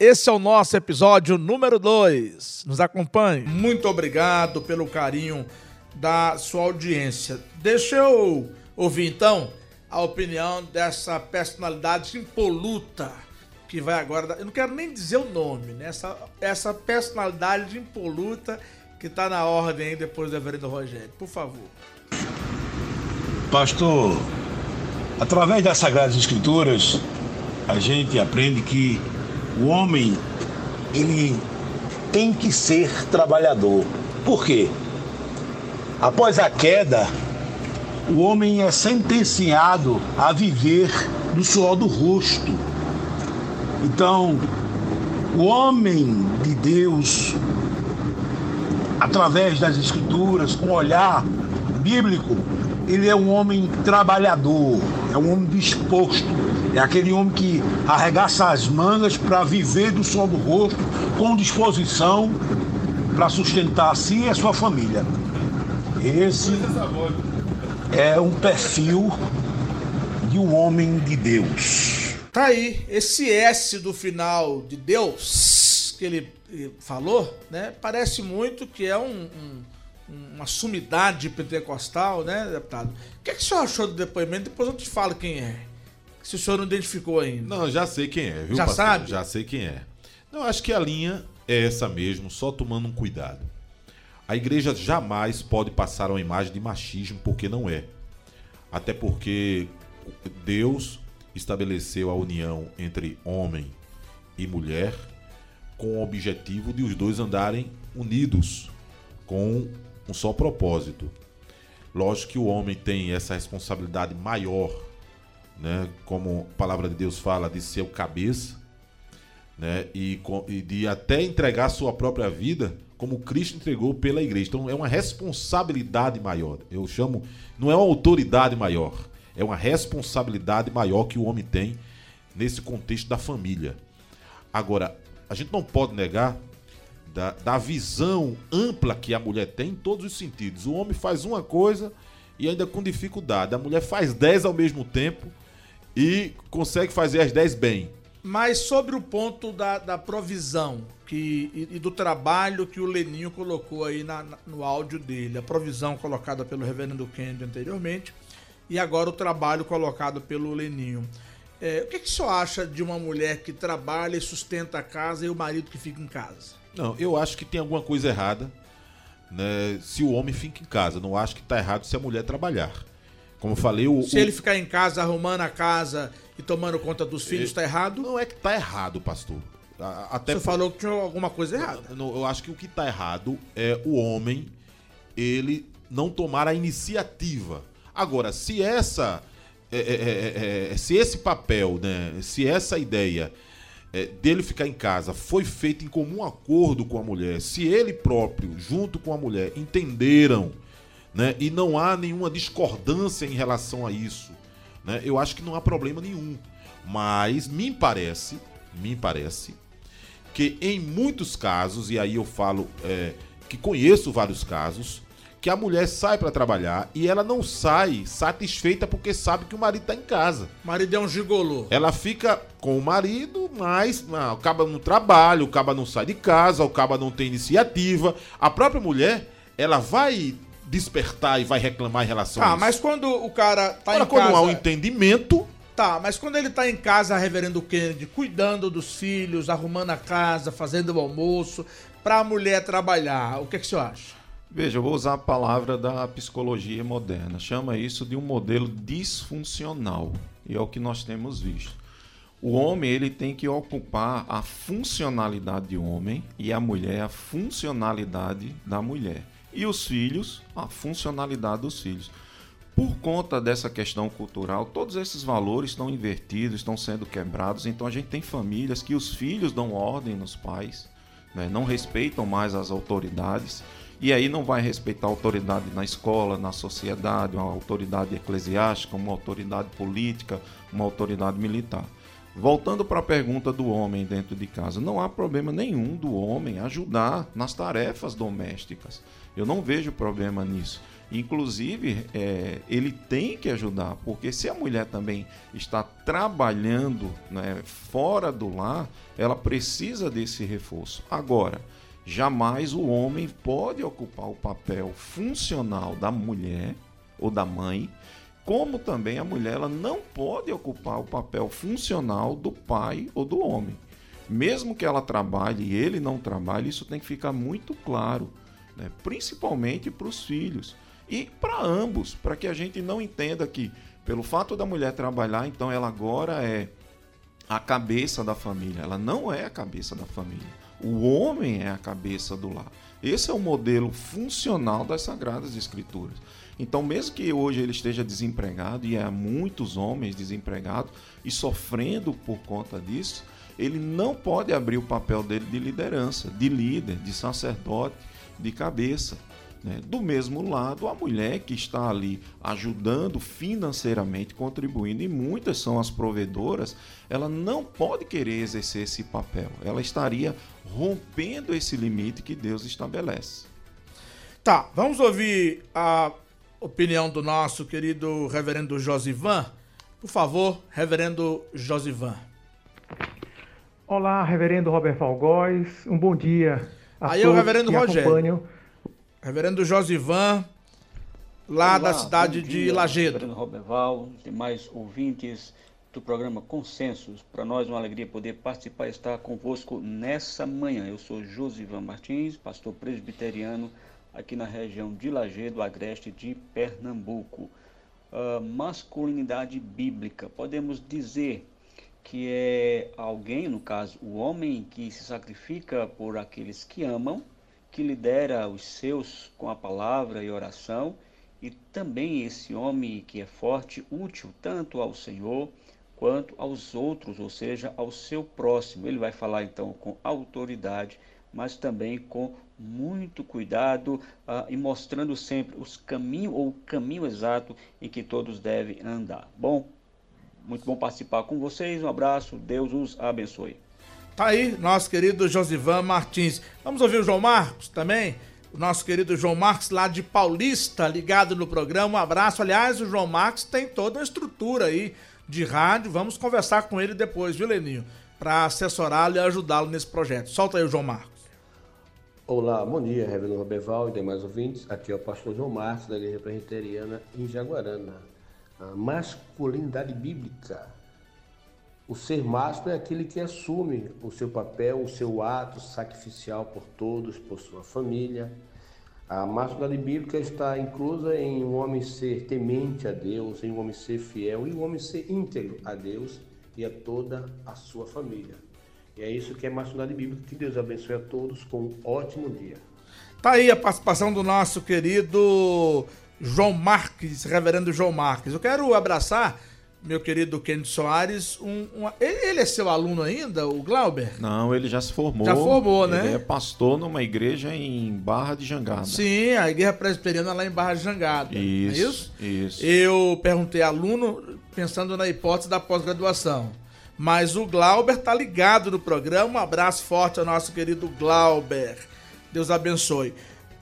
Esse é o nosso episódio número 2. Nos acompanhe. Muito obrigado pelo carinho da sua audiência. Deixa eu ouvir então a opinião dessa personalidade impoluta que vai agora. Eu não quero nem dizer o nome, né? Essa, essa personalidade impoluta que está na ordem aí depois do Reverendo Rogério. Por favor. Pastor, através das Sagradas Escrituras, a gente aprende que o homem ele tem que ser trabalhador. Por quê? Após a queda, o homem é sentenciado a viver do suor do rosto. Então, o homem de Deus, através das escrituras, com olhar bíblico, ele é um homem trabalhador, é um homem disposto, é aquele homem que arregaça as mangas para viver do sol do rosto, com disposição para sustentar a si e a sua família. Esse é um perfil de um homem de Deus. Tá aí, esse S do final de Deus que ele falou, né? Parece muito que é um, um uma sumidade pentecostal, né, deputado? O que, é que o senhor achou do depoimento? Depois eu te falo quem é. Se o senhor não identificou ainda. Não, já sei quem é, viu, Já pastor? sabe? Já sei quem é. Não, acho que a linha é essa mesmo, só tomando um cuidado. A igreja jamais pode passar uma imagem de machismo, porque não é. Até porque Deus estabeleceu a união entre homem e mulher com o objetivo de os dois andarem unidos, com um só propósito. Lógico que o homem tem essa responsabilidade maior, né? Como a palavra de Deus fala, de ser o cabeça, né? E, e de até entregar sua própria vida como Cristo entregou pela igreja. Então é uma responsabilidade maior. Eu chamo, não é uma autoridade maior, é uma responsabilidade maior que o homem tem nesse contexto da família. Agora, a gente não pode negar da, da visão ampla que a mulher tem em todos os sentidos. O homem faz uma coisa e ainda com dificuldade. A mulher faz dez ao mesmo tempo e consegue fazer as dez bem. Mas sobre o ponto da, da provisão que, e, e, do trabalho que o Leninho colocou aí na, na, no áudio dele, a provisão colocada pelo reverendo Kennedy anteriormente e agora o trabalho colocado pelo Leninho. É, o que, que o senhor acha de uma mulher que trabalha e sustenta a casa e o marido que fica em casa? Não, eu acho que tem alguma coisa errada né, se o homem fica em casa. Não acho que está errado se a mulher trabalhar. Como eu falei, o. Se o... ele ficar em casa arrumando a casa e tomando conta dos filhos, está errado? Não é que está errado, pastor. Até Você por... falou que tinha alguma coisa errada. Não, eu acho que o que está errado é o homem ele não tomar a iniciativa. Agora, se essa. É, é, é, se esse papel, né, se essa ideia é, dele ficar em casa foi feito em comum acordo com a mulher, se ele próprio, junto com a mulher, entenderam, né, e não há nenhuma discordância em relação a isso, né, eu acho que não há problema nenhum. Mas me parece, me parece, que em muitos casos, e aí eu falo é, que conheço vários casos, que a mulher sai para trabalhar e ela não sai satisfeita porque sabe que o marido tá em casa. O marido é um gigolô. Ela fica com o marido, mas não, o caba no trabalho, o caba não sai de casa, o caba não tem iniciativa. A própria mulher, ela vai despertar e vai reclamar em relação ah, a isso. Ah, mas quando o cara tá Agora, em quando casa... há um entendimento... Tá, mas quando ele tá em casa, reverendo Kennedy, cuidando dos filhos, arrumando a casa, fazendo o almoço, pra mulher trabalhar, o que, que você acha? Veja, eu vou usar a palavra da psicologia moderna. Chama isso de um modelo disfuncional. E é o que nós temos visto. O homem ele tem que ocupar a funcionalidade de homem e a mulher a funcionalidade da mulher. E os filhos, a funcionalidade dos filhos. Por conta dessa questão cultural, todos esses valores estão invertidos, estão sendo quebrados. Então a gente tem famílias que os filhos dão ordem nos pais, né? não respeitam mais as autoridades e aí não vai respeitar a autoridade na escola, na sociedade, uma autoridade eclesiástica, uma autoridade política, uma autoridade militar. Voltando para a pergunta do homem dentro de casa, não há problema nenhum do homem ajudar nas tarefas domésticas. Eu não vejo problema nisso. Inclusive, é, ele tem que ajudar, porque se a mulher também está trabalhando né, fora do lar, ela precisa desse reforço. Agora, jamais o homem pode ocupar o papel funcional da mulher ou da mãe, como também a mulher ela não pode ocupar o papel funcional do pai ou do homem. Mesmo que ela trabalhe e ele não trabalhe, isso tem que ficar muito claro, né? principalmente para os filhos e para ambos, para que a gente não entenda que pelo fato da mulher trabalhar, então ela agora é a cabeça da família. Ela não é a cabeça da família. O homem é a cabeça do lar. Esse é o modelo funcional das Sagradas Escrituras. Então, mesmo que hoje ele esteja desempregado, e há muitos homens desempregados e sofrendo por conta disso, ele não pode abrir o papel dele de liderança, de líder, de sacerdote, de cabeça. Né? Do mesmo lado, a mulher que está ali ajudando financeiramente, contribuindo, e muitas são as provedoras, ela não pode querer exercer esse papel. Ela estaria rompendo esse limite que Deus estabelece. Tá, vamos ouvir a opinião do nosso querido reverendo Josivan. Por favor, reverendo Josivan. Olá, reverendo Robert Falgóis. Um bom dia. Aí é o reverendo Rogério. Acompanham Reverendo Josivan, lá Olá, da cidade dia, de Lagedo. Reverendo Roberval, demais ouvintes do programa Consensos. Para nós é uma alegria poder participar e estar convosco nessa manhã. Eu sou Josivan Martins, pastor presbiteriano aqui na região de Lagedo, agreste de Pernambuco. Uh, masculinidade bíblica. Podemos dizer que é alguém, no caso o homem, que se sacrifica por aqueles que amam, que lidera os seus com a palavra e oração, e também esse homem que é forte, útil tanto ao Senhor quanto aos outros, ou seja, ao seu próximo. Ele vai falar então com autoridade, mas também com muito cuidado uh, e mostrando sempre os caminhos ou o caminho exato em que todos devem andar. Bom, muito bom participar com vocês. Um abraço, Deus os abençoe. Tá aí, nosso querido Josivan Martins. Vamos ouvir o João Marcos também? O nosso querido João Marcos, lá de Paulista, ligado no programa. Um abraço. Aliás, o João Marcos tem toda a estrutura aí de rádio. Vamos conversar com ele depois, viu, Leninho? Para assessorá-lo e ajudá-lo nesse projeto. Solta aí o João Marcos. Olá, bom dia, Reverendo Roberval e demais ouvintes. Aqui é o pastor João Marcos, da Igreja Presbiteriana em Jaguarana. A masculinidade bíblica o ser máximo é aquele que assume o seu papel, o seu ato sacrificial por todos, por sua família. A masculinidade bíblica está inclusa em um homem ser temente a Deus, em um homem ser fiel e um homem ser íntegro a Deus e a toda a sua família. E é isso que é masculinidade bíblica. Que Deus abençoe a todos com um ótimo dia. Tá aí a participação do nosso querido João Marques, reverendo João Marques. Eu quero abraçar meu querido Kennedy Soares, um, um, ele é seu aluno ainda, o Glauber? Não, ele já se formou. Já formou, né? Ele é pastor numa igreja em Barra de Jangada. Sim, a igreja presbiteriana lá em Barra de Jangada. Isso, é isso? Isso. Eu perguntei aluno pensando na hipótese da pós-graduação. Mas o Glauber tá ligado no programa. Um abraço forte ao nosso querido Glauber. Deus abençoe.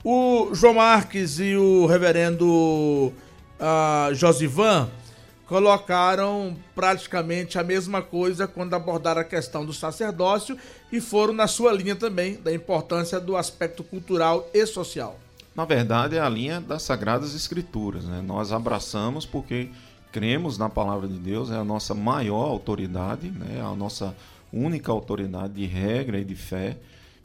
O João Marques e o reverendo uh, Josivan colocaram praticamente a mesma coisa quando abordaram a questão do sacerdócio e foram na sua linha também da importância do aspecto cultural e social. Na verdade, é a linha das Sagradas Escrituras. Né? Nós abraçamos porque cremos na palavra de Deus, é a nossa maior autoridade, né? a nossa única autoridade de regra e de fé.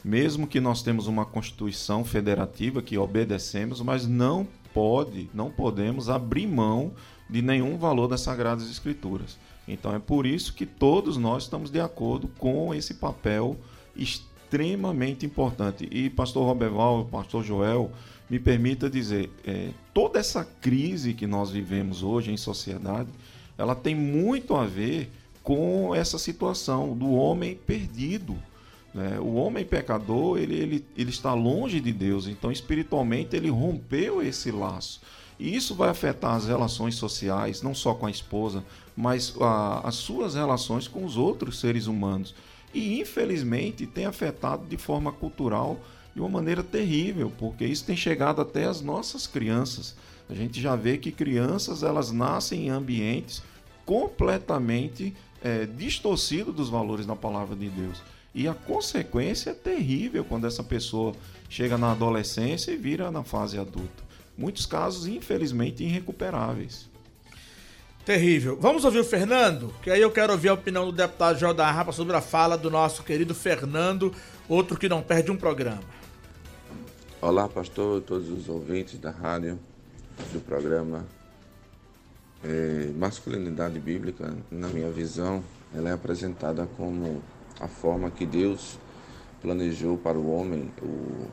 Mesmo que nós temos uma constituição federativa que obedecemos, mas não pode, não podemos abrir mão de nenhum valor das Sagradas Escrituras. Então é por isso que todos nós estamos de acordo com esse papel extremamente importante. E pastor Roberval, pastor Joel, me permita dizer, é, toda essa crise que nós vivemos hoje em sociedade, ela tem muito a ver com essa situação do homem perdido. Né? O homem pecador, ele, ele, ele está longe de Deus, então espiritualmente ele rompeu esse laço. E isso vai afetar as relações sociais, não só com a esposa, mas a, as suas relações com os outros seres humanos. E infelizmente tem afetado de forma cultural de uma maneira terrível, porque isso tem chegado até as nossas crianças. A gente já vê que crianças elas nascem em ambientes completamente é, distorcidos dos valores da palavra de Deus. E a consequência é terrível quando essa pessoa chega na adolescência e vira na fase adulta. Muitos casos, infelizmente, irrecuperáveis. Terrível. Vamos ouvir o Fernando, que aí eu quero ouvir a opinião do deputado João da Rapa sobre a fala do nosso querido Fernando, outro que não perde um programa. Olá, pastor, todos os ouvintes da rádio, do programa. É, masculinidade bíblica, na minha visão, ela é apresentada como a forma que Deus planejou para o homem o,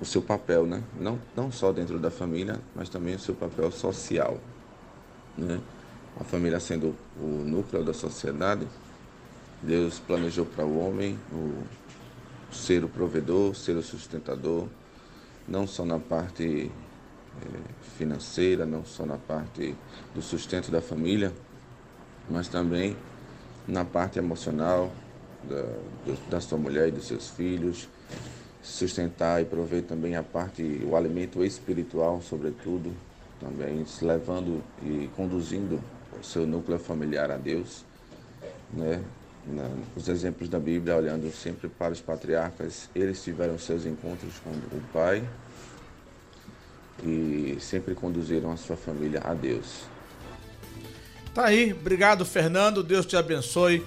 o seu papel, né? Não, não só dentro da família, mas também o seu papel social, né? A família sendo o núcleo da sociedade, Deus planejou para o homem o ser o provedor, ser o sustentador, não só na parte é, financeira, não só na parte do sustento da família, mas também na parte emocional da, da sua mulher e dos seus filhos, sustentar e prover também a parte, o alimento espiritual, sobretudo, também levando e conduzindo o seu núcleo familiar a Deus, né? Os exemplos da Bíblia, olhando sempre para os patriarcas, eles tiveram seus encontros com o Pai e sempre conduziram a sua família a Deus. Tá aí, obrigado Fernando, Deus te abençoe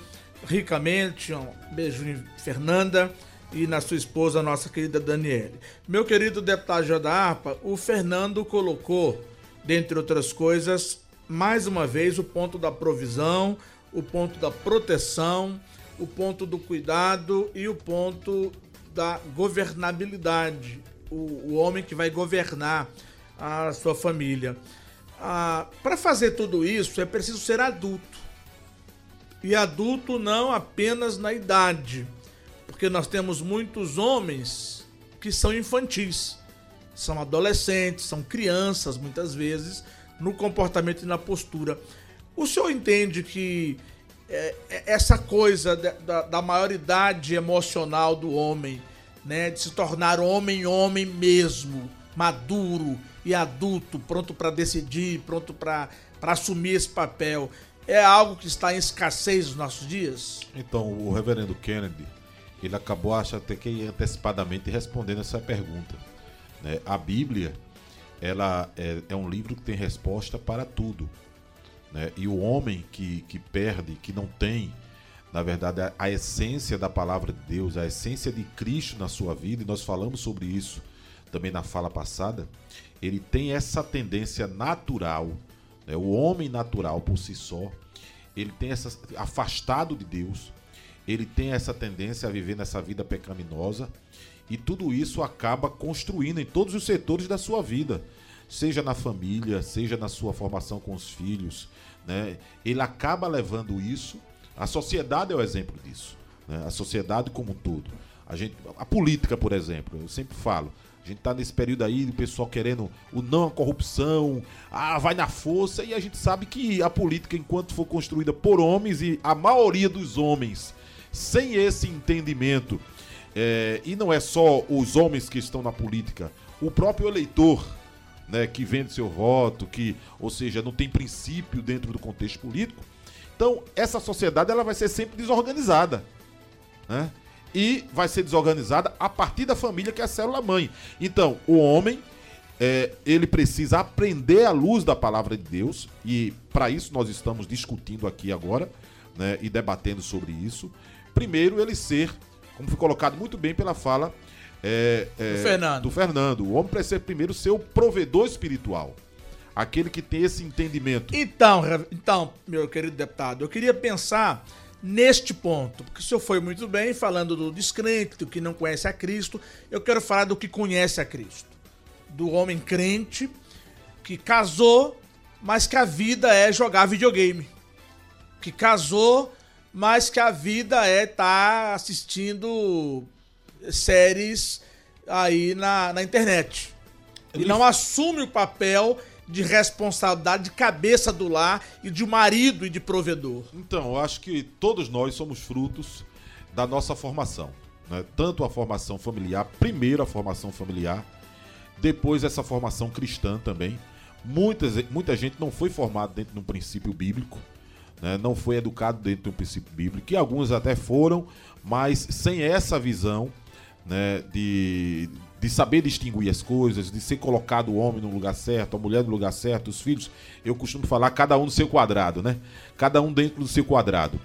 ricamente. Um beijo Fernanda e na sua esposa, nossa querida Daniele. Meu querido deputado Jodarpa, o Fernando colocou, dentre outras coisas, mais uma vez o ponto da provisão, o ponto da proteção, o ponto do cuidado e o ponto da governabilidade. O, o homem que vai governar a sua família. Ah, Para fazer tudo isso é preciso ser adulto. E adulto não apenas na idade, porque nós temos muitos homens que são infantis, são adolescentes, são crianças muitas vezes no comportamento e na postura. O senhor entende que é, é essa coisa da, da maioridade emocional do homem, né, de se tornar homem homem mesmo, maduro e adulto, pronto para decidir, pronto para assumir esse papel, é algo que está em escassez nos nossos dias? Então, o reverendo Kennedy, ele acabou, acho até que antecipadamente, respondendo essa pergunta. Né? A Bíblia, ela é, é, um livro que tem resposta para tudo. Né? E o homem que, que perde, que não tem, na verdade, a, a essência da palavra de Deus, a essência de Cristo na sua vida, e nós falamos sobre isso também na fala passada, ele tem essa tendência natural né? O homem natural por si só, ele tem essa afastado de Deus, ele tem essa tendência a viver nessa vida pecaminosa e tudo isso acaba construindo em todos os setores da sua vida, seja na família, seja na sua formação com os filhos, né? Ele acaba levando isso. A sociedade é o exemplo disso, né? A sociedade como um todo. A gente, a política, por exemplo, eu sempre falo, a gente tá nesse período aí do pessoal querendo o não à corrupção, ah, vai na força, e a gente sabe que a política, enquanto for construída por homens, e a maioria dos homens, sem esse entendimento, é, e não é só os homens que estão na política, o próprio eleitor, né, que vende seu voto, que, ou seja, não tem princípio dentro do contexto político. Então, essa sociedade ela vai ser sempre desorganizada. Né? e vai ser desorganizada a partir da família, que é a célula mãe. Então, o homem, é, ele precisa aprender à luz da palavra de Deus, e para isso nós estamos discutindo aqui agora, né, e debatendo sobre isso. Primeiro, ele ser, como foi colocado muito bem pela fala é, é, do, Fernando. do Fernando, o homem precisa primeiro ser o provedor espiritual. Aquele que tem esse entendimento. Então, então, meu querido deputado, eu queria pensar neste ponto, porque o senhor foi muito bem falando do descrente, do que não conhece a Cristo. Eu quero falar do que conhece a Cristo, do homem crente que casou, mas que a vida é jogar videogame, que casou, mas que a vida é estar tá assistindo séries aí na, na internet. E não assume o papel de responsabilidade de cabeça do lar e de marido e de provedor? Então, eu acho que todos nós somos frutos da nossa formação. Né? Tanto a formação familiar, primeiro a formação familiar, depois essa formação cristã também. Muitas, muita gente não foi formada dentro de um princípio bíblico, né? não foi educado dentro de um princípio bíblico, que alguns até foram, mas sem essa visão né, de, de saber distinguir as coisas, de ser colocado o homem no lugar certo, a mulher no lugar certo, os filhos, eu costumo falar, cada um no seu quadrado, né? Cada um dentro do seu quadrado.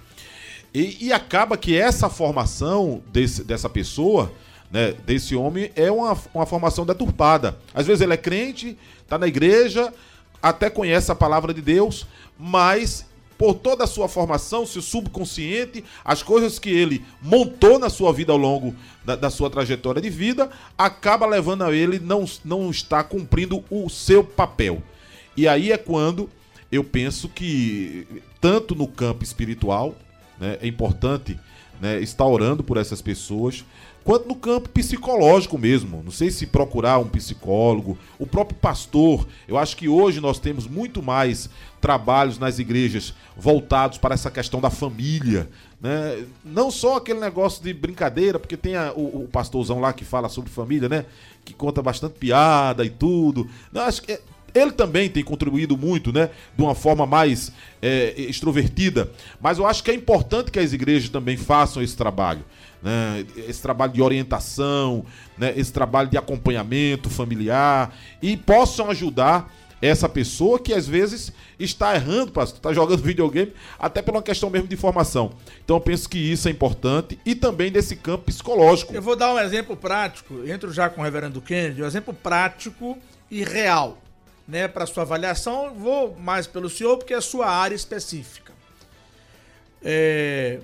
E, e acaba que essa formação desse, dessa pessoa, né, desse homem, é uma, uma formação deturpada. Às vezes ele é crente, está na igreja, até conhece a palavra de Deus, mas por toda a sua formação, seu subconsciente, as coisas que ele montou na sua vida ao longo da, da sua trajetória de vida, acaba levando a ele não, não estar cumprindo o seu papel. E aí é quando eu penso que, tanto no campo espiritual, né, é importante né, estar orando por essas pessoas, quanto no campo psicológico mesmo. Não sei se procurar um psicólogo, o próprio pastor. Eu acho que hoje nós temos muito mais trabalhos nas igrejas voltados para essa questão da família. Né? Não só aquele negócio de brincadeira, porque tem a, o, o, pastorzão lá que fala sobre família, né? Que conta bastante piada e tudo. Não, acho que é, ele também tem contribuído muito, né? De uma forma mais é, extrovertida. Mas eu acho que é importante que as igrejas também façam esse trabalho. Né? Esse trabalho de orientação, né? esse trabalho de acompanhamento familiar. E possam ajudar essa pessoa que às vezes está errando, está jogando videogame, até uma questão mesmo de formação. Então eu penso que isso é importante e também desse campo psicológico. Eu vou dar um exemplo prático, entro já com o reverendo Kennedy, um exemplo prático e real né, para sua avaliação. Vou mais pelo senhor, porque é a sua área específica. É,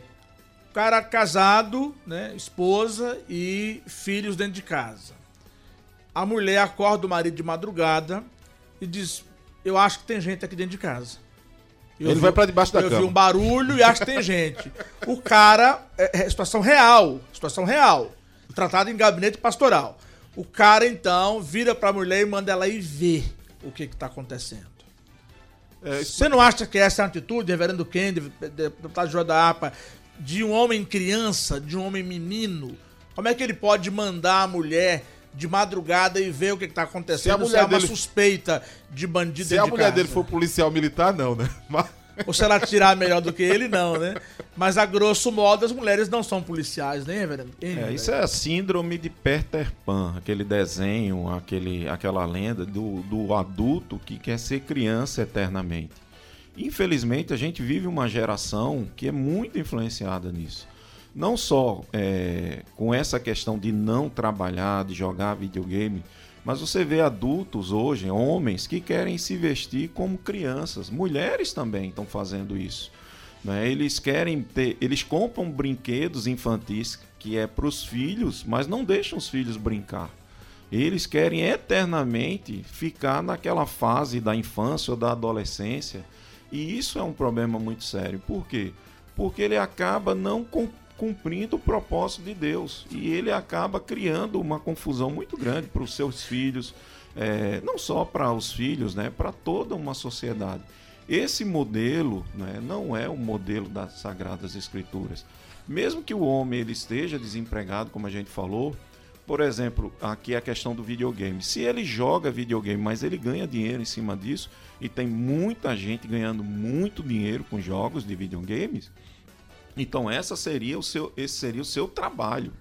cara casado, né, esposa e filhos dentro de casa. A mulher acorda o marido de madrugada e diz: Eu acho que tem gente aqui dentro de casa. Eu Ele vi, vai para debaixo da eu cama. Eu vi um barulho e acho que tem gente. O cara, é, é situação real, situação real, tratado em gabinete pastoral. O cara então vira para a mulher e manda ela ir ver o que está acontecendo. É, Você não acha que essa é a atitude, reverendo Kendi, deputado João da APA, de um homem criança, de um homem menino? Como é que ele pode mandar a mulher de madrugada e ver o que está acontecendo? Se, a mulher se é uma dele... suspeita de bandido Se a mulher casa. dele for policial militar, não, né? Mas... Ou se ela tirar melhor do que ele, não, né? Mas a grosso modo as mulheres não são policiais, né, Reverendo? É, isso é a síndrome de Peter Pan, aquele desenho, aquele, aquela lenda do, do adulto que quer ser criança eternamente. Infelizmente, a gente vive uma geração que é muito influenciada nisso. Não só é, com essa questão de não trabalhar, de jogar videogame, mas você vê adultos hoje, homens, que querem se vestir como crianças. Mulheres também estão fazendo isso. Né? Eles querem ter. Eles compram brinquedos infantis que é para os filhos, mas não deixam os filhos brincar. Eles querem eternamente ficar naquela fase da infância ou da adolescência. E isso é um problema muito sério. Por quê? Porque ele acaba não cumprindo o propósito de Deus. E ele acaba criando uma confusão muito grande para os seus filhos, é, não só para os filhos, né, para toda uma sociedade. Esse modelo né, não é o modelo das Sagradas Escrituras. Mesmo que o homem ele esteja desempregado, como a gente falou, por exemplo, aqui é a questão do videogame. Se ele joga videogame, mas ele ganha dinheiro em cima disso, e tem muita gente ganhando muito dinheiro com jogos de videogames, então essa seria o seu, esse seria o seu trabalho.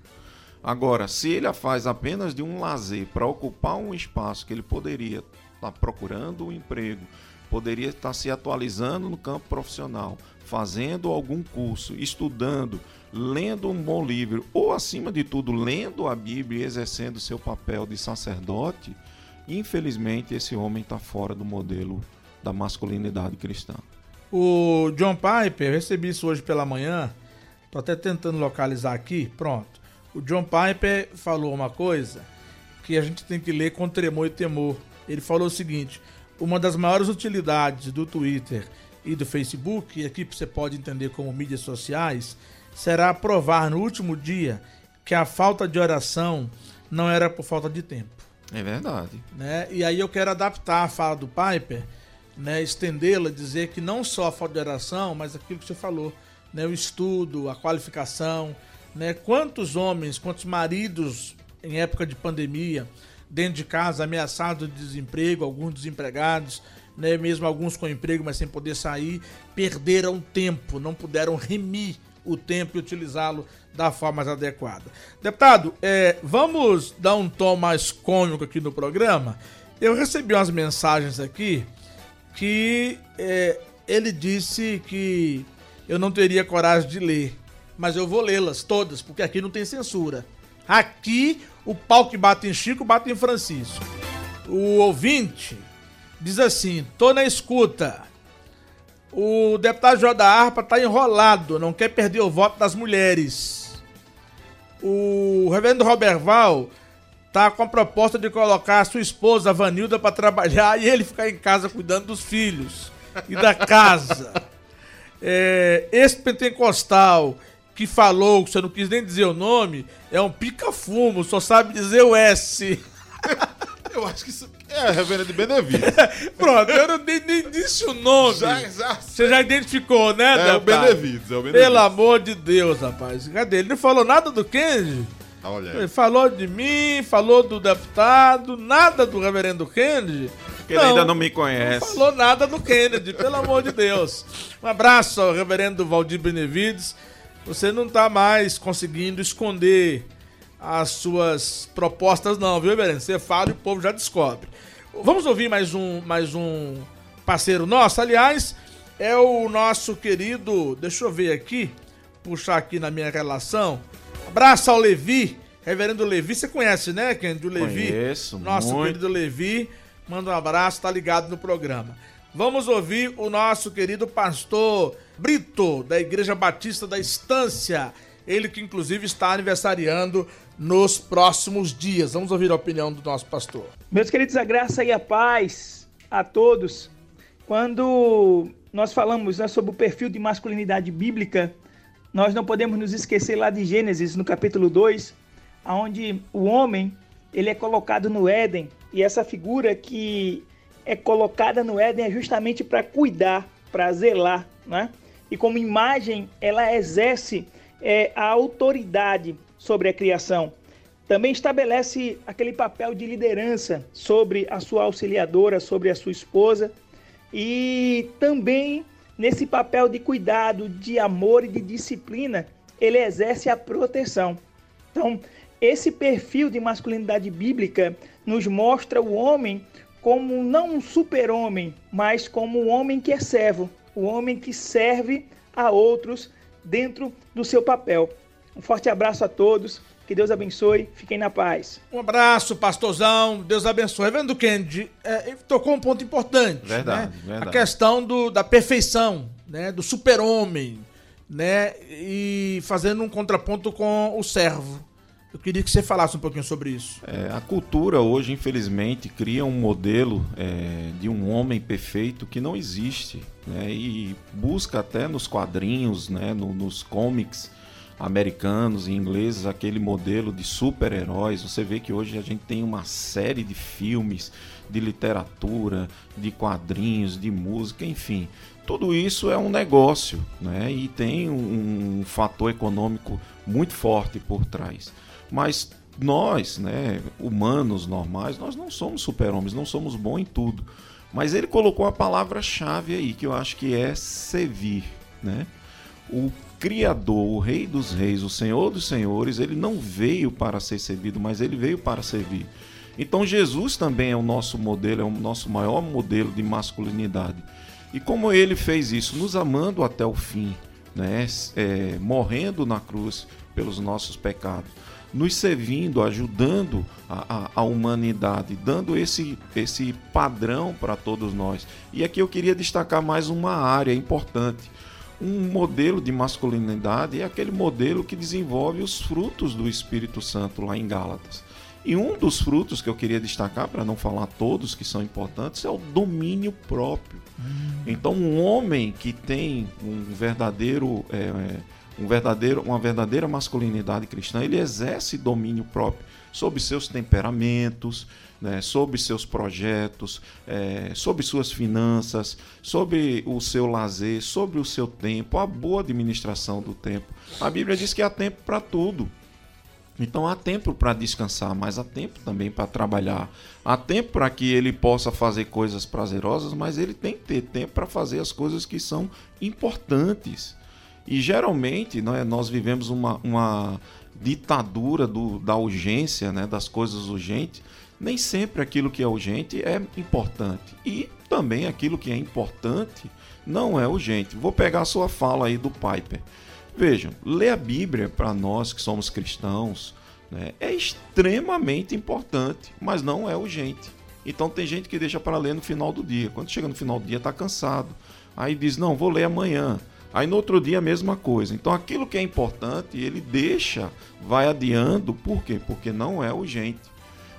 Agora, se ele a faz apenas de um lazer para ocupar um espaço que ele poderia estar tá procurando um emprego, poderia estar se atualizando no campo profissional, fazendo algum curso, estudando, lendo um bom livro, ou acima de tudo, lendo a Bíblia e exercendo seu papel de sacerdote, infelizmente esse homem está fora do modelo da masculinidade cristã. O John Piper, eu recebi isso hoje pela manhã, tô até tentando localizar aqui, pronto. O John Piper falou uma coisa que a gente tem que ler com tremor e temor. Ele falou o seguinte: uma das maiores utilidades do Twitter e do Facebook, e aqui você pode entender como mídias sociais, será provar no último dia que a falta de oração não era por falta de tempo. É verdade. Né? E aí eu quero adaptar a fala do Piper, né? estendê-la, dizer que não só a falta de oração, mas aquilo que você falou, né? o estudo, a qualificação, né? quantos homens, quantos maridos em época de pandemia, dentro de casa, ameaçados de desemprego, alguns desempregados, né? mesmo alguns com emprego, mas sem poder sair, perderam tempo, não puderam remir o tempo e utilizá-lo da forma mais adequada. Deputado, é, vamos dar um tom mais cômico aqui no programa. Eu recebi umas mensagens aqui que é, ele disse que eu não teria coragem de ler, mas eu vou lê-las todas, porque aqui não tem censura. Aqui o pau que bate em Chico bate em Francisco. O ouvinte diz assim: tô na escuta. O deputado João da Arpa tá enrolado, não quer perder o voto das mulheres. O reverendo Robert Val tá com a proposta de colocar a sua esposa, a Vanilda, para trabalhar e ele ficar em casa cuidando dos filhos e da casa. É, esse pentecostal que falou, que você não quis nem dizer o nome, é um pica-fumo, só sabe dizer o S. Eu acho que isso é reverendo de Benevides. Pronto, eu não nem, nem disse o nome. Já, já. Você já identificou, né, É o? Benevides, é o Benevides. Pelo amor de Deus, rapaz. Cadê? Ele não falou nada do Kennedy? Olha Ele falou de mim, falou do deputado, nada do reverendo Kennedy. Porque ele ainda não me conhece. falou nada do Kennedy, pelo amor de Deus. Um abraço ao reverendo Valdir Benevides. Você não tá mais conseguindo esconder as suas propostas, não, viu, reverendo? Você fala e o povo já descobre. Vamos ouvir mais um, mais um parceiro nosso. Aliás, é o nosso querido. Deixa eu ver aqui, puxar aqui na minha relação. Abraço ao Levi, reverendo Levi. Você conhece, né, Kennedy? O Levi. Conheço, Nosso muito. querido Levi. Manda um abraço, tá ligado no programa. Vamos ouvir o nosso querido pastor Brito, da Igreja Batista da Estância. Ele que inclusive está aniversariando nos próximos dias. Vamos ouvir a opinião do nosso pastor. Meus queridos, a graça e a paz a todos. Quando nós falamos né, sobre o perfil de masculinidade bíblica, nós não podemos nos esquecer lá de Gênesis, no capítulo 2, onde o homem ele é colocado no Éden, e essa figura que é colocada no Éden é justamente para cuidar, para zelar, né? E como imagem, ela exerce é, a autoridade sobre a criação também estabelece aquele papel de liderança sobre a sua auxiliadora, sobre a sua esposa, e também nesse papel de cuidado, de amor e de disciplina, ele exerce a proteção. Então, esse perfil de masculinidade bíblica nos mostra o homem como não um super-homem, mas como um homem que é servo, o homem que serve a outros dentro do seu papel. Um forte abraço a todos. Que Deus abençoe. Fiquem na paz. Um abraço, pastorzão. Deus abençoe. Reverendo Kennedy, é, ele tocou um ponto importante. Verdade, né? verdade. A questão do, da perfeição, né? do super-homem, né? E fazendo um contraponto com o servo. Eu queria que você falasse um pouquinho sobre isso. É, a cultura hoje, infelizmente, cria um modelo é, de um homem perfeito que não existe. Né? E busca até nos quadrinhos, né? no- nos comics americanos e ingleses, aquele modelo de super-heróis. Você vê que hoje a gente tem uma série de filmes, de literatura, de quadrinhos, de música, enfim. Tudo isso é um negócio né? e tem um, um fator econômico muito forte por trás. Mas nós, né, humanos normais, nós não somos super-homens, não somos bons em tudo. Mas ele colocou a palavra-chave aí, que eu acho que é servir, né? O Criador, o Rei dos Reis, o Senhor dos Senhores, ele não veio para ser servido, mas ele veio para servir. Então Jesus também é o nosso modelo, é o nosso maior modelo de masculinidade. E como ele fez isso, nos amando até o fim, né? É, morrendo na cruz pelos nossos pecados, nos servindo, ajudando a, a, a humanidade, dando esse, esse padrão para todos nós. E aqui eu queria destacar mais uma área importante. Um modelo de masculinidade é aquele modelo que desenvolve os frutos do Espírito Santo lá em Gálatas. E um dos frutos que eu queria destacar, para não falar todos que são importantes, é o domínio próprio. Então, um homem que tem um verdadeiro é, é, Um verdadeiro, uma verdadeira masculinidade cristã, ele exerce domínio próprio sobre seus temperamentos, né, sobre seus projetos, é, sobre suas finanças, sobre o seu lazer, sobre o seu tempo, a boa administração do tempo. A Bíblia diz que há tempo para tudo. Então há tempo para descansar, mas há tempo também para trabalhar. Há tempo para que ele possa fazer coisas prazerosas, mas ele tem que ter tempo para fazer as coisas que são importantes. E geralmente é, nós vivemos uma, uma ditadura do, da urgência, né, das coisas urgentes. Nem sempre aquilo que é urgente é importante. E também aquilo que é importante não é urgente. Vou pegar a sua fala aí do Piper. Vejam, ler a Bíblia para nós que somos cristãos né, é extremamente importante, mas não é urgente. Então tem gente que deixa para ler no final do dia. Quando chega no final do dia está cansado. Aí diz, não, vou ler amanhã. Aí no outro dia a mesma coisa. Então aquilo que é importante, ele deixa, vai adiando. Por quê? Porque não é urgente.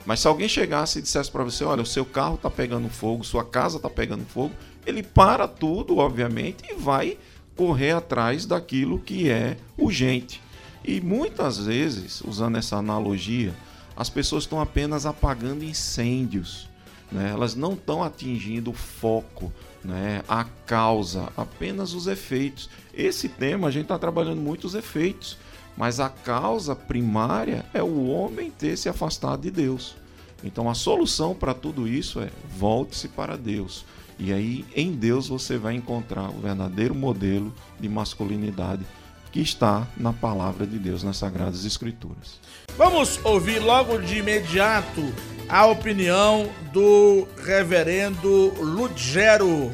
Mas se alguém chegasse e dissesse para você, olha, o seu carro está pegando fogo, sua casa está pegando fogo, ele para tudo, obviamente, e vai correr atrás daquilo que é urgente. E muitas vezes, usando essa analogia, as pessoas estão apenas apagando incêndios. Né? Elas não estão atingindo o foco, né? a causa, apenas os efeitos. Esse tema a gente está trabalhando muito os efeitos, mas a causa primária é o homem ter se afastado de Deus. Então a solução para tudo isso é volte-se para Deus. E aí, em Deus, você vai encontrar o verdadeiro modelo de masculinidade que está na palavra de Deus, nas Sagradas Escrituras. Vamos ouvir logo de imediato a opinião do reverendo Ludgero.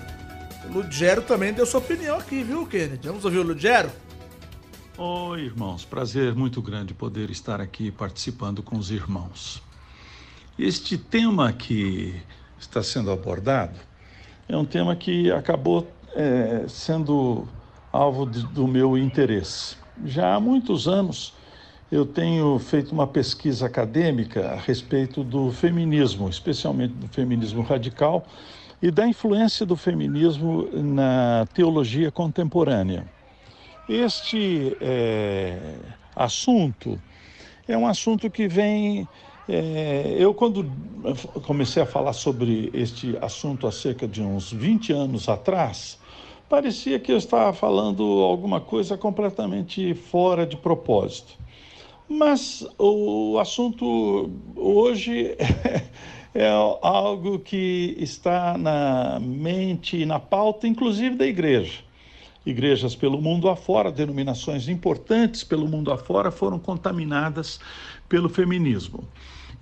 Ludgero também deu sua opinião aqui, viu, Kennedy? Vamos ouvir o Ludgero? Oi, irmãos. Prazer muito grande poder estar aqui participando com os irmãos. Este tema que está sendo abordado é um tema que acabou é, sendo alvo de, do meu interesse. Já há muitos anos eu tenho feito uma pesquisa acadêmica a respeito do feminismo, especialmente do feminismo radical e da influência do feminismo na teologia contemporânea. Este é, assunto é um assunto que vem é, eu, quando comecei a falar sobre este assunto há cerca de uns 20 anos atrás, parecia que eu estava falando alguma coisa completamente fora de propósito. Mas o assunto hoje é, algo que está na mente e na pauta, inclusive da igreja. Igrejas pelo mundo afora, denominações importantes pelo mundo afora foram contaminadas pelo feminismo.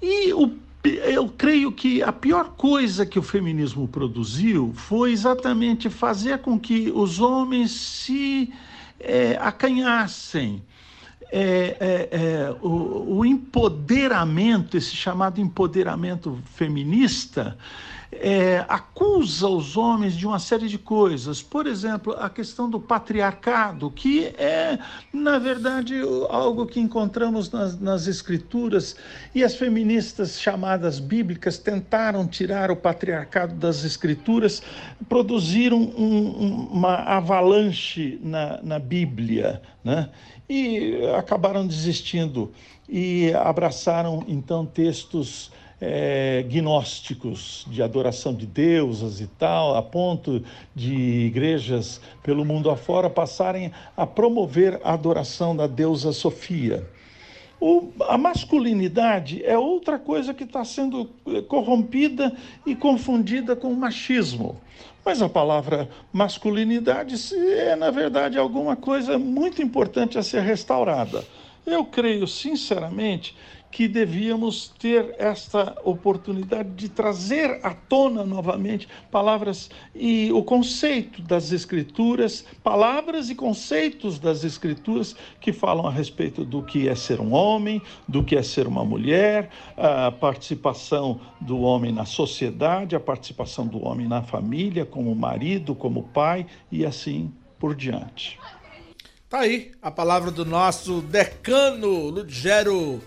E o, eu creio que a pior coisa que o feminismo produziu foi exatamente fazer com que os homens se é, acanhassem. É, é, é, o, o, empoderamento, esse chamado empoderamento feminista, é, acusa os homens de uma série de coisas. Por exemplo, a questão do patriarcado, que é, na verdade, algo que encontramos nas, nas escrituras, e as feministas chamadas bíblicas tentaram tirar o patriarcado das escrituras, produziram um, uma avalanche na, na Bíblia, né? E acabaram desistindo e abraçaram então textos é, gnósticos de adoração de deusas e tal, a ponto de igrejas pelo mundo afora passarem a promover a adoração da deusa Sofia. O, a masculinidade é outra coisa que está sendo é, corrompida e confundida com o machismo. Mas a palavra masculinidade é, na verdade, alguma coisa muito importante a ser restaurada. Eu creio, sinceramente, que devíamos ter esta oportunidade de trazer à tona novamente palavras e o conceito das Escrituras, palavras e conceitos das Escrituras que falam a respeito do que é ser um homem, do que é ser uma mulher, a participação do homem na sociedade, a participação do homem na família, como marido, como pai e assim por diante. Tá aí a palavra do nosso decano Ludgero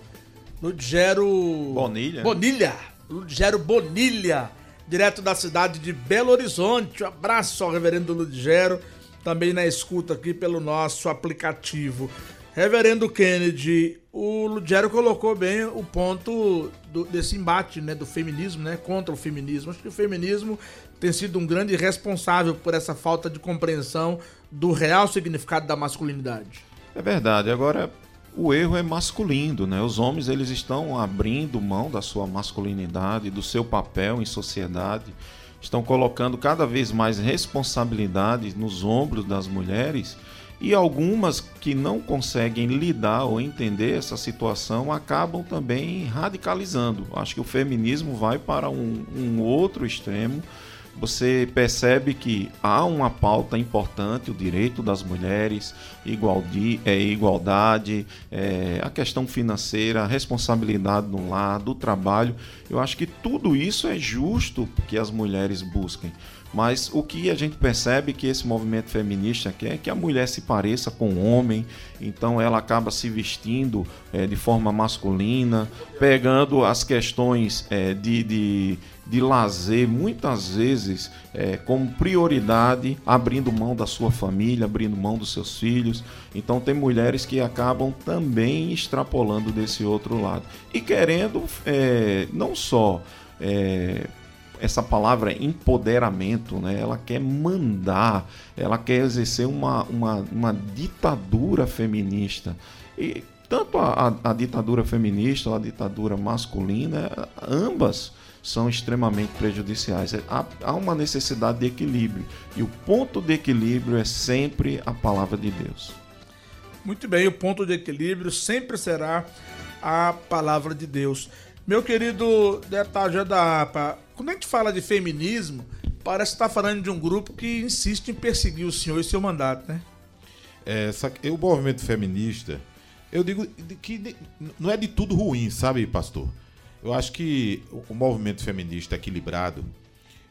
Ludgero Bonilha. Bonilha. Ludgero Bonilha, direto da cidade de Belo Horizonte. Um abraço ao reverendo Ludgero, também na escuta aqui pelo nosso aplicativo. Reverendo Kennedy, o Lugero colocou bem o ponto do, desse embate né, do feminismo né, contra o feminismo. Acho que o feminismo tem sido um grande responsável por essa falta de compreensão do real significado da masculinidade. É verdade. Agora, o erro é masculino, né? Os homens eles estão abrindo mão da sua masculinidade, do seu papel em sociedade, estão colocando cada vez mais responsabilidades nos ombros das mulheres e algumas que não conseguem lidar ou entender essa situação acabam também radicalizando. Acho que o feminismo vai para um, um outro extremo você percebe que há uma pauta importante, o direito das mulheres, igualdi, é, igualdade, é, a questão financeira, a responsabilidade no lar, do trabalho. Eu acho que tudo isso é justo que as mulheres busquem. Mas o que a gente percebe que esse movimento feminista quer é que a mulher se pareça com o homem, então ela acaba se vestindo é, de forma masculina, pegando as questões é, de, de, de, lazer, muitas vezes é, como prioridade, abrindo mão da sua família, abrindo mão dos seus filhos. Então tem mulheres que acabam também extrapolando desse outro lado e querendo é, não só é, essa palavra empoderamento, né? ela quer mandar, ela quer exercer uma, uma, uma ditadura feminista. E tanto a, a, a ditadura feminista ou a ditadura masculina, ambas são extremamente prejudiciais. Há, há uma necessidade de equilíbrio. E o ponto de equilíbrio é sempre a palavra de Deus. Muito bem, o ponto de equilíbrio sempre será a palavra de Deus. Meu querido deputado da APA, quando a gente fala de feminismo, parece estar tá falando de um grupo que insiste em perseguir o senhor e seu mandato, né? É, o movimento feminista, eu digo que não é de tudo ruim, sabe, pastor? Eu acho que o movimento feminista equilibrado,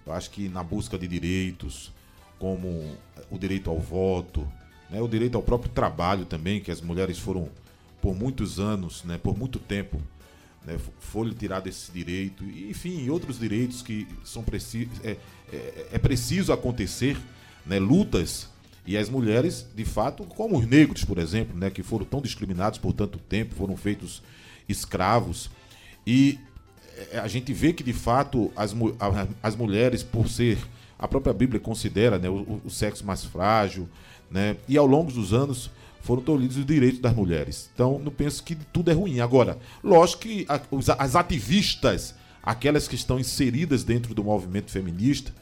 eu acho que na busca de direitos, como o direito ao voto, né, o direito ao próprio trabalho também, que as mulheres foram por muitos anos, né, por muito tempo, né, foi tirado esse direito, e, enfim, outros direitos que são precisos, é, é, é, preciso acontecer, né, lutas, e as mulheres, de fato, como os negros, por exemplo, né, que foram tão discriminados por tanto tempo, foram feitos escravos, e é, a gente vê que, de fato, as, as mulheres, por ser, a própria Bíblia considera né, o, o sexo mais frágil, né, e ao longo dos anos foram tolhidos os direitos das mulheres. Então, não penso que tudo é ruim. Agora, lógico que as ativistas, aquelas que estão inseridas dentro do movimento feminista,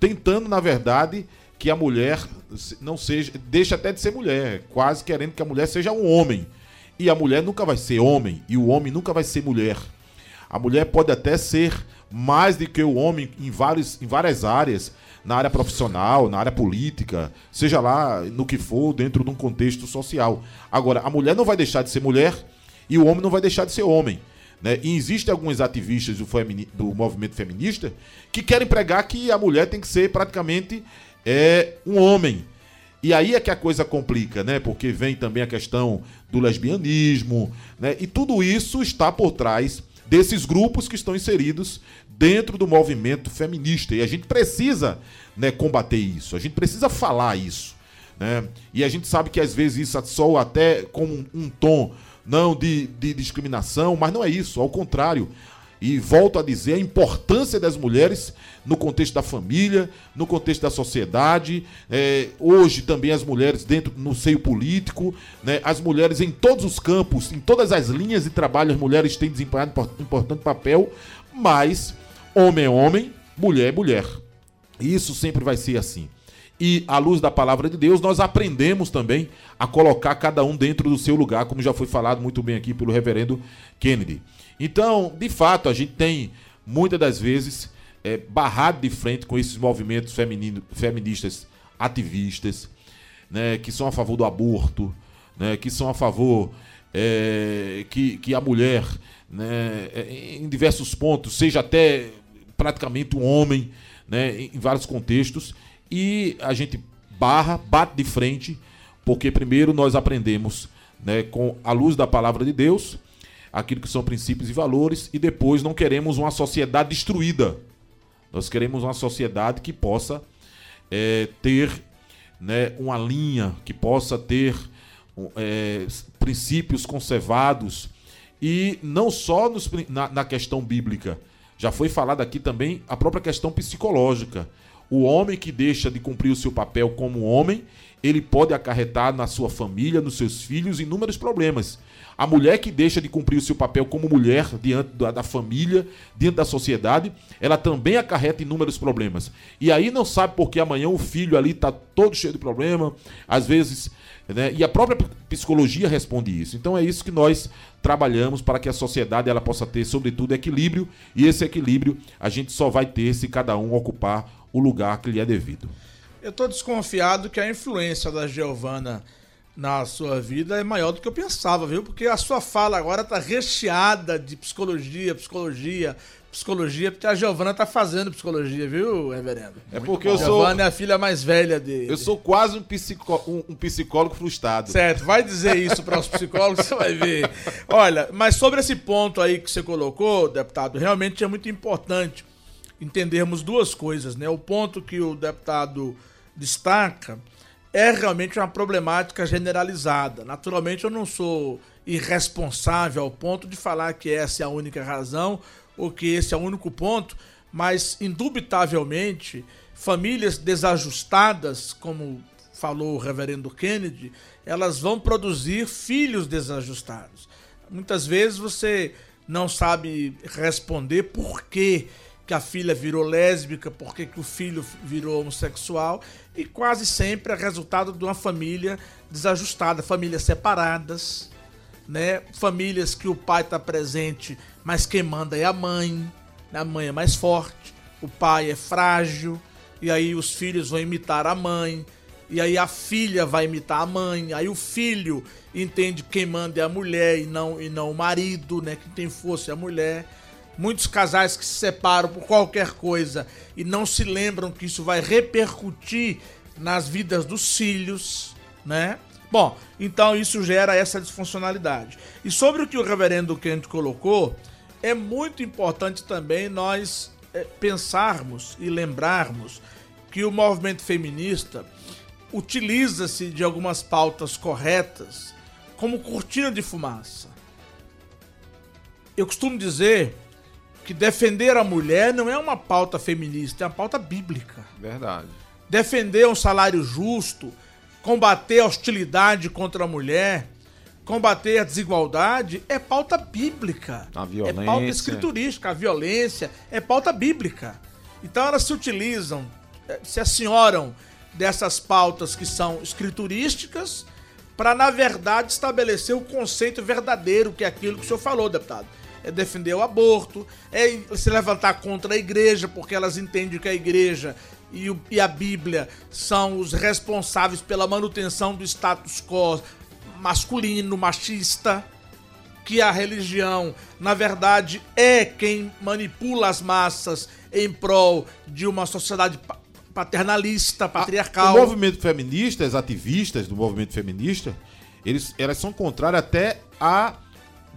tentando, na verdade, que a mulher não seja. deixe até de ser mulher, quase querendo que a mulher seja um homem. E a mulher nunca vai ser homem, e o homem nunca vai ser mulher. A mulher pode até ser mais do que o homem em, vários, em várias áreas, na área profissional, na área política, seja lá no que for, dentro de um contexto social. Agora, a mulher não vai deixar de ser mulher e o homem não vai deixar de ser homem. Né? E existem alguns ativistas do, do, movimento feminista que querem pregar que a mulher tem que ser praticamente é, um homem. E aí é que a coisa complica, né? Porque vem também a questão do lesbianismo, né? E tudo isso está por trás desses grupos que estão inseridos dentro do movimento feminista. E a gente precisa né, combater isso, a gente precisa falar isso. Né? E a gente sabe que às vezes isso soa até com um, um tom não de, de discriminação, mas não é isso, ao contrário. E volto a dizer a importância das mulheres no contexto da família, no contexto da sociedade. É, hoje também as mulheres dentro no seio político, né, as mulheres em todos os campos, em todas as linhas de trabalho, as mulheres têm desempenhado um importante papel, mas Homem é homem, mulher é mulher. Isso sempre vai ser assim. E à luz da palavra de Deus, nós aprendemos também a colocar cada um dentro do seu lugar, como já foi falado muito bem aqui pelo reverendo Kennedy. Então, de fato, a gente tem muitas das vezes é, barrado de frente com esses movimentos feminino, feministas ativistas, né, que são a favor do aborto, né, que são a favor é, que, que a mulher, né, é, em diversos pontos, seja até praticamente um homem, né, em vários contextos, e a gente barra, bate de frente, porque primeiro nós aprendemos, né, com a luz da palavra de Deus, aquilo que são princípios e valores, e depois não queremos uma sociedade destruída. Nós queremos uma sociedade que possa é, ter né, uma linha que possa ter é, princípios conservados e não só nos, na, na questão bíblica. Já foi falado aqui também a própria questão psicológica. O homem que deixa de cumprir o seu papel como homem, ele pode acarretar na sua família, nos seus filhos, inúmeros problemas. A mulher que deixa de cumprir o seu papel como mulher diante da, da, família, diante da sociedade, ela também acarreta inúmeros problemas. E aí não sabe porque amanhã o filho ali está todo cheio de problema, às vezes. Né? E a própria psicologia responde isso. Então é isso que nós trabalhamos para que a sociedade ela possa ter, sobretudo, equilíbrio. E esse equilíbrio a gente só vai ter se cada um ocupar o lugar que lhe é devido. Eu estou desconfiado que a influência da Giovana na sua vida é maior do que eu pensava, viu? Porque a sua fala agora tá recheada de psicologia, psicologia, psicologia, porque a Giovana tá fazendo psicologia, viu, reverendo? É porque eu sou. Giovana é a filha mais velha dele. Eu sou quase um, psicó... um, um psicólogo frustrado. Certo, vai dizer isso para os psicólogos, você vai ver. Olha, mas sobre esse ponto aí que você colocou, deputado, realmente é muito importante entendermos duas coisas, né? O ponto que o deputado destaca é realmente uma problemática generalizada. Naturalmente, eu não sou irresponsável ao ponto de falar que essa é a única razão ou que esse é o único ponto, mas indubitavelmente famílias desajustadas, como falou o reverendo Kennedy, elas vão produzir filhos desajustados. Muitas vezes você não sabe responder por quê que a filha virou lésbica, por que o filho virou homossexual, e quase sempre é resultado de uma família desajustada, famílias separadas, né? Famílias que o pai está presente, mas quem manda é a mãe, a mãe é mais forte, o pai é frágil, e aí os filhos vão imitar a mãe, e aí a filha vai imitar a mãe, aí o filho entende quem manda é a mulher e não, e não o marido, né? Quem tem força é a mulher. Muitos casais que se separam por qualquer coisa e não se lembram que isso vai repercutir nas vidas dos filhos, né? Bom, então isso gera essa disfuncionalidade. E sobre o que o reverendo Kent colocou, é muito importante também nós é, pensarmos e lembrarmos que o movimento feminista utiliza-se de algumas pautas corretas como cortina de fumaça. Eu costumo dizer que defender a mulher não é uma pauta feminista, é uma pauta bíblica. Verdade. Defender um salário justo, combater a hostilidade contra a mulher, combater a desigualdade é pauta bíblica. A violência. É pauta escriturística, a violência é pauta bíblica. Então elas se utilizam, eh, se assenhoram dessas pautas que são escriturísticas para, na verdade, estabelecer o conceito verdadeiro, que é aquilo que o senhor falou, deputado é defender o aborto, é se levantar contra a igreja, porque elas entendem que a igreja e, o, e a Bíblia são os responsáveis pela manutenção do status quo masculino, machista, que a religião, na verdade, é quem manipula as massas em prol de uma sociedade paternalista, patriarcal. o movimento feminista, as ativistas do movimento feminista, eles, elas são contrárias até a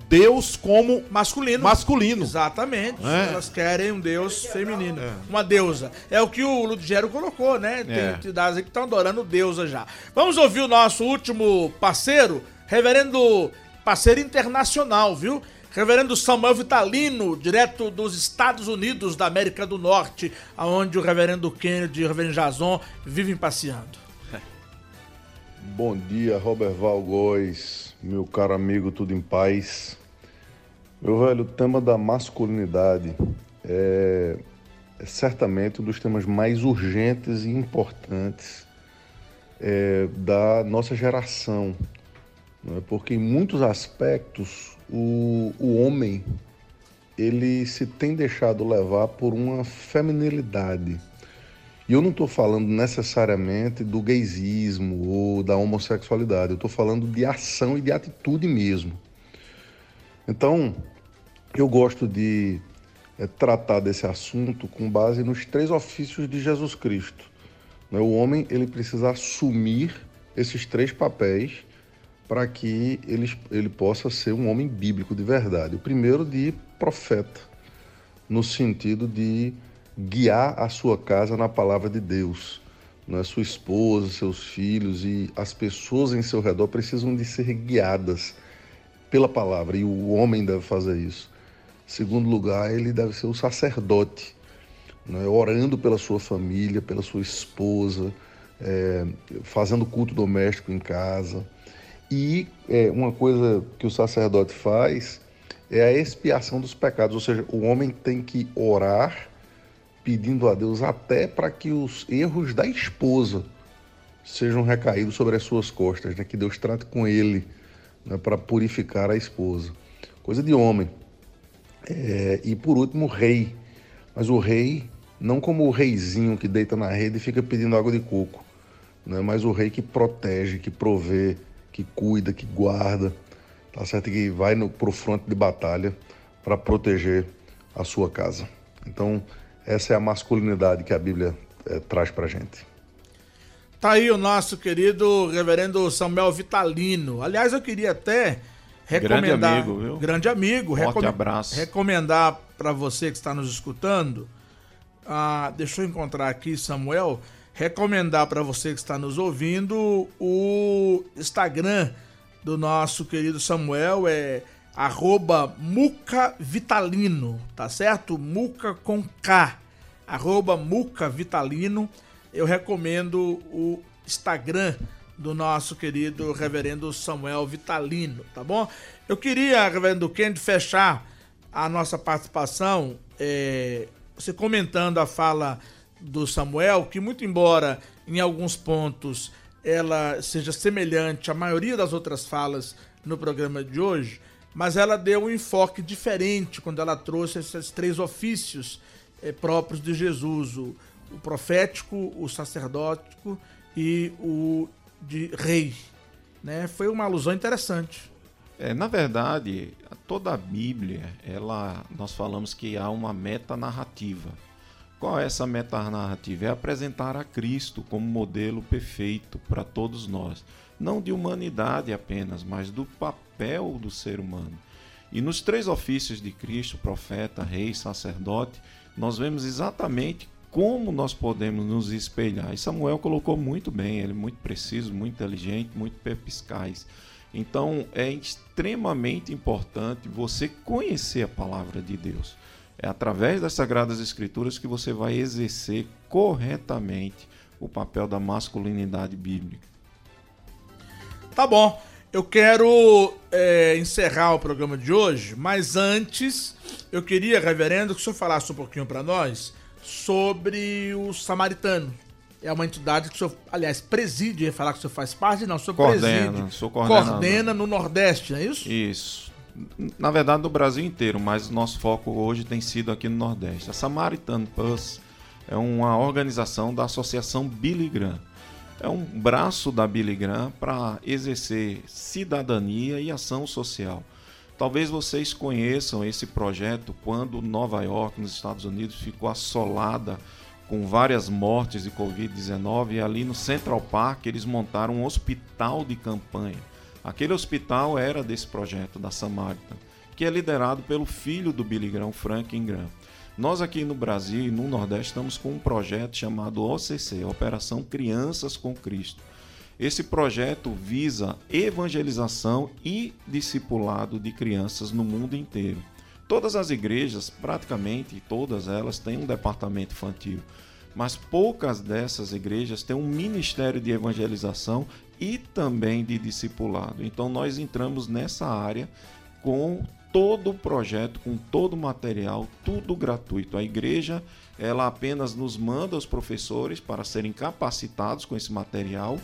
Deus como masculino. Masculino. Exatamente. É. Elas querem um Deus feminino. É. Uma deusa. É o que o Ludgero colocou, né? Tem é. entidades aí que estão adorando deusa já. Vamos ouvir o nosso último parceiro, reverendo parceiro internacional, viu? Reverendo Samuel Vitalino, direto dos Estados Unidos da América do Norte, aonde o reverendo Kennedy e o reverendo Jason vivem passeando. Bom dia, Robert Valgóis, meu caro amigo, tudo em paz. Meu velho, o tema da masculinidade é, é certamente um dos temas mais urgentes e importantes é, da nossa geração, é? porque em muitos aspectos o, o homem ele se tem deixado levar por uma feminilidade. E eu não estou falando necessariamente do gaysismo ou da homossexualidade, eu estou falando de ação e de atitude mesmo. Então, eu gosto de é, tratar desse assunto com base nos três ofícios de Jesus Cristo. Né? O homem ele precisa assumir esses três papéis para que ele, ele possa ser um homem bíblico de verdade. O primeiro de profeta, no sentido de guiar a sua casa na palavra de Deus. né? sua esposa, seus filhos e as pessoas em seu redor precisam de ser guiadas pela palavra e o homem deve fazer isso. Segundo lugar, ele deve ser o sacerdote, né? orando pela sua família, pela sua esposa, é, fazendo culto doméstico em casa. E é, uma coisa que o sacerdote faz é a expiação dos pecados, ou seja, o homem tem que orar pedindo a Deus até para que os erros da esposa sejam recaídos sobre as suas costas, né? que Deus trate com ele né? para purificar a esposa. Coisa de homem. É, e por último, o rei. Mas o rei, não como o reizinho que deita na rede e fica pedindo água de coco, né? mas o rei que protege, que provê, que cuida, que guarda, tá certo? Que vai para o fronte de batalha para proteger a sua casa. Então, essa é a masculinidade que a Bíblia é, traz para gente. Tá aí o nosso querido reverendo Samuel Vitalino. Aliás, eu queria até recomendar. Grande amigo, viu? Grande amigo. Forte recom abraço. Recomendar para você que está nos escutando. Ah, deixa eu encontrar aqui, Samuel. Recomendar para você que está nos ouvindo o Instagram do nosso querido Samuel. É arroba Muca Vitalino, tá certo? Muca com K, arroba Muca Vitalino. Eu recomendo o Instagram do nosso querido reverendo Samuel Vitalino, tá bom? Eu queria, reverendo Kennedy, fechar a nossa participação, é, você comentando a fala do Samuel, que muito embora em alguns pontos ela seja semelhante à maioria das outras falas no programa de hoje, mas ela deu um enfoque diferente quando ela trouxe esses três ofícios é, próprios de Jesus: o, o, profético, o sacerdótico e o de rei. Né? Foi uma alusão interessante. É, na verdade, toda a Bíblia, ela, nós falamos que há uma meta narrativa. Qual é essa meta narrativa? É apresentar a Cristo como modelo perfeito para todos nós não de humanidade apenas, mas do papel do ser humano. E nos três ofícios de Cristo, profeta, rei, sacerdote, nós vemos exatamente como nós podemos nos espelhar. E Samuel colocou muito bem, ele é muito preciso, muito inteligente, muito perspicaz. Então é extremamente importante você conhecer a palavra de Deus. É através das Sagradas Escrituras que você vai exercer corretamente o papel da masculinidade bíblica. Tá bom. Eu quero é, encerrar o programa de hoje, mas antes eu queria, reverendo, que o senhor falasse um pouquinho para nós sobre o Samaritano. É uma entidade que o senhor, aliás, preside, ia falar que o senhor faz parte, não, o senhor coordena, preside. Sou coordena no Nordeste, não é isso? Isso. Na verdade, no Brasil inteiro, mas nosso foco hoje tem sido aqui no Nordeste. A Samaritan Bus é uma organização da Associação Billy Graham é um braço da Billy Graham para exercer cidadania e ação social. Talvez vocês conheçam esse projeto quando Nova York, nos Estados Unidos, ficou assolada com várias mortes de Covid-19 e ali no Central Park eles montaram um hospital de campanha. Aquele hospital era desse projeto da Samaritan, que é liderado pelo filho do Billy Graham, Frank Graham. Nós aqui no Brasil e no Nordeste estamos com um projeto chamado OCC, Operação Crianças com Cristo. Esse projeto visa evangelização e discipulado de crianças no mundo inteiro. Todas as igrejas, praticamente todas elas, têm um departamento infantil, mas poucas dessas igrejas têm um ministério de evangelização e também de discipulado. Então nós entramos nessa área com todo o projeto, com todo o material, tudo gratuito. A igreja, ela apenas nos manda os professores para serem capacitados com esse material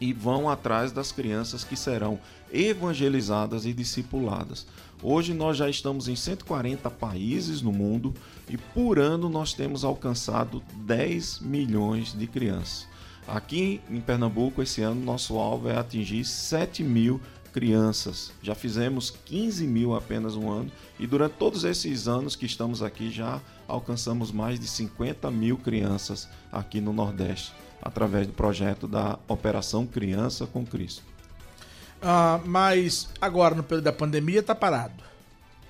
e vão atrás das crianças que serão evangelizadas e discipuladas. Hoje nós já estamos em 140 países no mundo e por ano nós temos alcançado 10 milhões de crianças. Aqui em Pernambuco, esse ano, nosso alvo é atingir 7 mil crianças. Já fizemos 15 mil apenas um ano e durante todos esses anos que estamos aqui já alcançamos mais de 50 mil crianças aqui no Nordeste através do projeto da Operação Criança com Cristo. Ah, mas agora no período da pandemia está parado.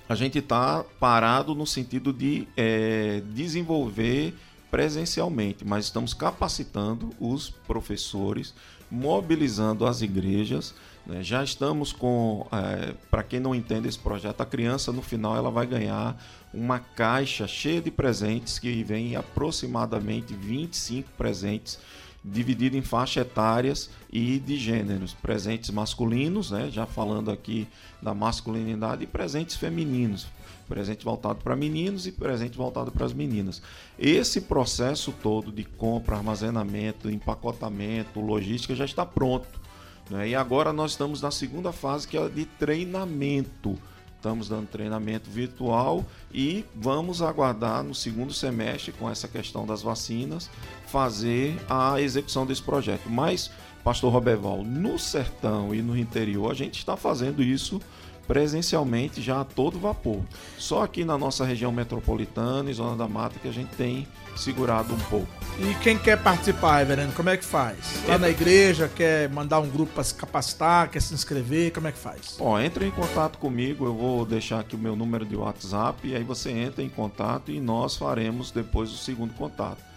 A gente está parado no sentido de é, desenvolver presencialmente, mas estamos capacitando os professores, mobilizando as igrejas. Né? Já estamos com, é, para quem não entende esse projeto, a criança no final ela vai ganhar uma caixa cheia de presentes que vem aproximadamente 25 presentes dividido em faixas etárias e de gêneros, presentes masculinos, né, já falando aqui da masculinidade, e presentes femininos, presente voltado para meninos e presente voltado para as meninas. Esse processo todo de compra, armazenamento, empacotamento, logística já está pronto. Né? E agora nós estamos na segunda fase que é de treinamento. Estamos dando treinamento virtual e vamos aguardar no segundo semestre, com essa questão das vacinas, fazer a execução desse projeto. Mas, Pastor Roberval, no sertão e no interior, a gente está fazendo isso presencialmente já a todo vapor. Só aqui na nossa região metropolitana e Zona da Mata que a gente tem segurado um pouco. E quem quer participar, reverendo, como é que faz? Lá na igreja, quer mandar um grupo para se capacitar, quer se inscrever, como é que faz? Bom, entre em contato comigo, eu vou deixar aqui o meu número de WhatsApp e aí você entra em contato e nós faremos depois o segundo contato.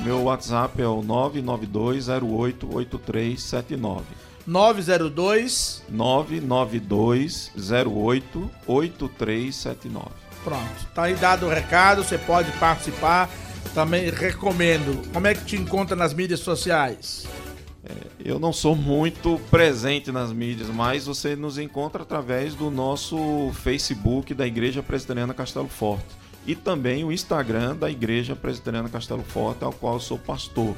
Meu WhatsApp é o 992088379. 902 992 08 8379. Pronto, tá aí dado o recado, você pode participar. Também recomendo. Como é que te encontra nas mídias sociais? É, eu não sou muito presente nas mídias, mas você nos encontra através do nosso Facebook da Igreja Presbiteriana Castelo Forte e também o Instagram da Igreja Presbiteriana Castelo Forte, ao qual eu sou pastor.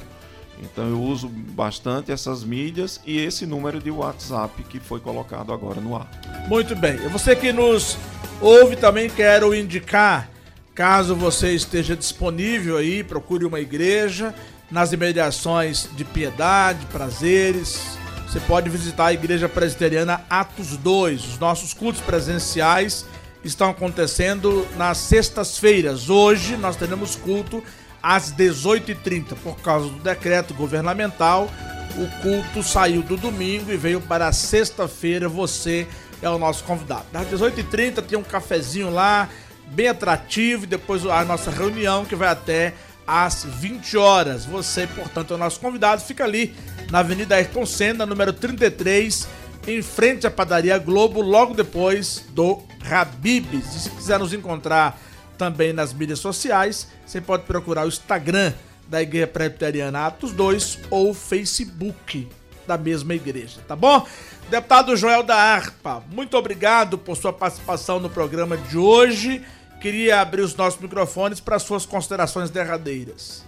Então eu uso bastante essas mídias e esse número de WhatsApp que foi colocado agora no ar. Muito bem. Você que nos ouve também quero indicar, caso você esteja disponível aí, procure uma igreja nas imediações de Piedade, Prazeres. Você pode visitar a Igreja Presbiteriana Atos 2. Os nossos cultos presenciais estão acontecendo nas sextas-feiras. Hoje nós teremos culto às 18h30. Por causa do decreto governamental, o culto saiu do domingo e veio para sexta-feira. Você é o nosso convidado. Às 18h30 tem um cafezinho lá, bem atrativo, e depois a nossa reunião que vai até às 20 horas. Você, portanto, é o nosso convidado. Fica ali na Avenida Ayrton Senna, número 33, em frente à Padaria Globo, logo depois do Habibs. E se quiser nos encontrar também nas mídias sociais. Você pode procurar o Instagram da Igreja Presbiteriana Atos 2 ou o Facebook da mesma igreja, tá bom? Deputado Joel da Arpa, muito obrigado por sua participação no programa de hoje. Queria abrir os nossos microfones para suas considerações derradeiras.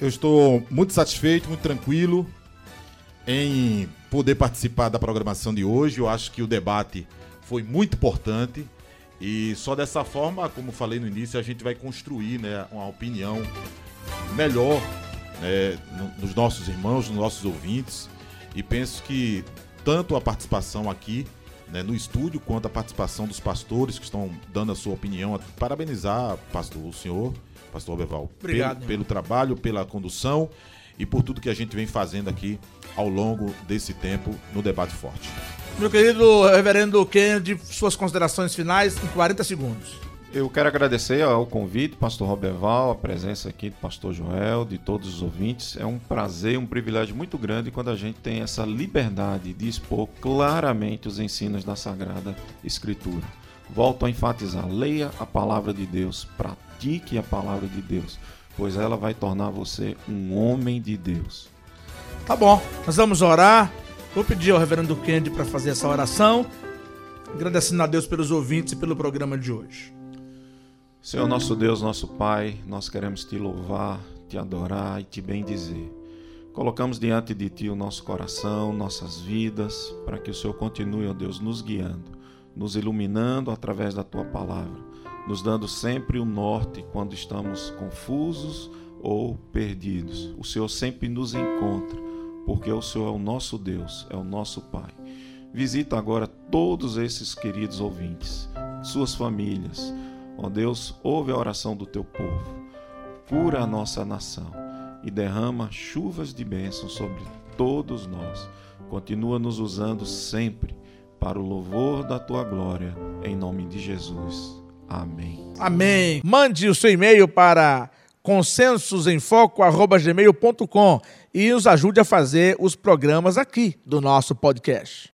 Eu estou muito satisfeito, muito tranquilo em poder participar da programação de hoje. Eu acho que o debate foi muito importante. E só dessa forma, como falei no início, a gente vai construir né, uma opinião melhor né, nos nossos irmãos, nos nossos ouvintes. E penso que tanto a participação aqui né, no estúdio, quanto a participação dos pastores que estão dando a sua opinião. Parabenizar, pastor, o senhor, pastor Beval, Obrigado, pelo, pelo trabalho, pela condução e por tudo que a gente vem fazendo aqui ao longo desse tempo no Debate Forte. Meu querido reverendo Kennedy, suas considerações finais em 40 segundos. Eu quero agradecer ao convite, pastor Roberval, a presença aqui do pastor Joel, de todos os ouvintes. É um prazer, um privilégio muito grande quando a gente tem essa liberdade de expor claramente os ensinos da Sagrada Escritura. Volto a enfatizar: leia a palavra de Deus, pratique a palavra de Deus, pois ela vai tornar você um homem de Deus. Tá bom, nós vamos orar. Vou pedir ao reverendo Kennedy para fazer essa oração, agradecendo a Deus pelos ouvintes e pelo programa de hoje. Senhor nosso Deus, nosso Pai, nós queremos te louvar, te adorar e te bendizer. Colocamos diante de ti o nosso coração, nossas vidas, para que o Senhor continue, ó Deus, nos guiando, nos iluminando através da tua palavra, nos dando sempre o norte quando estamos confusos ou perdidos. O Senhor sempre nos encontra porque o Senhor é o nosso Deus, é o nosso Pai. Visita agora todos esses queridos ouvintes, suas famílias. Ó Deus, ouve a oração do teu povo, cura a nossa nação e derrama chuvas de bênção sobre todos nós. Continua nos usando sempre para o louvor da tua glória, em nome de Jesus. Amém. Amém. Mande o seu e-mail para consensosemfoco.gmail.com e nos ajude a fazer os programas aqui do nosso podcast.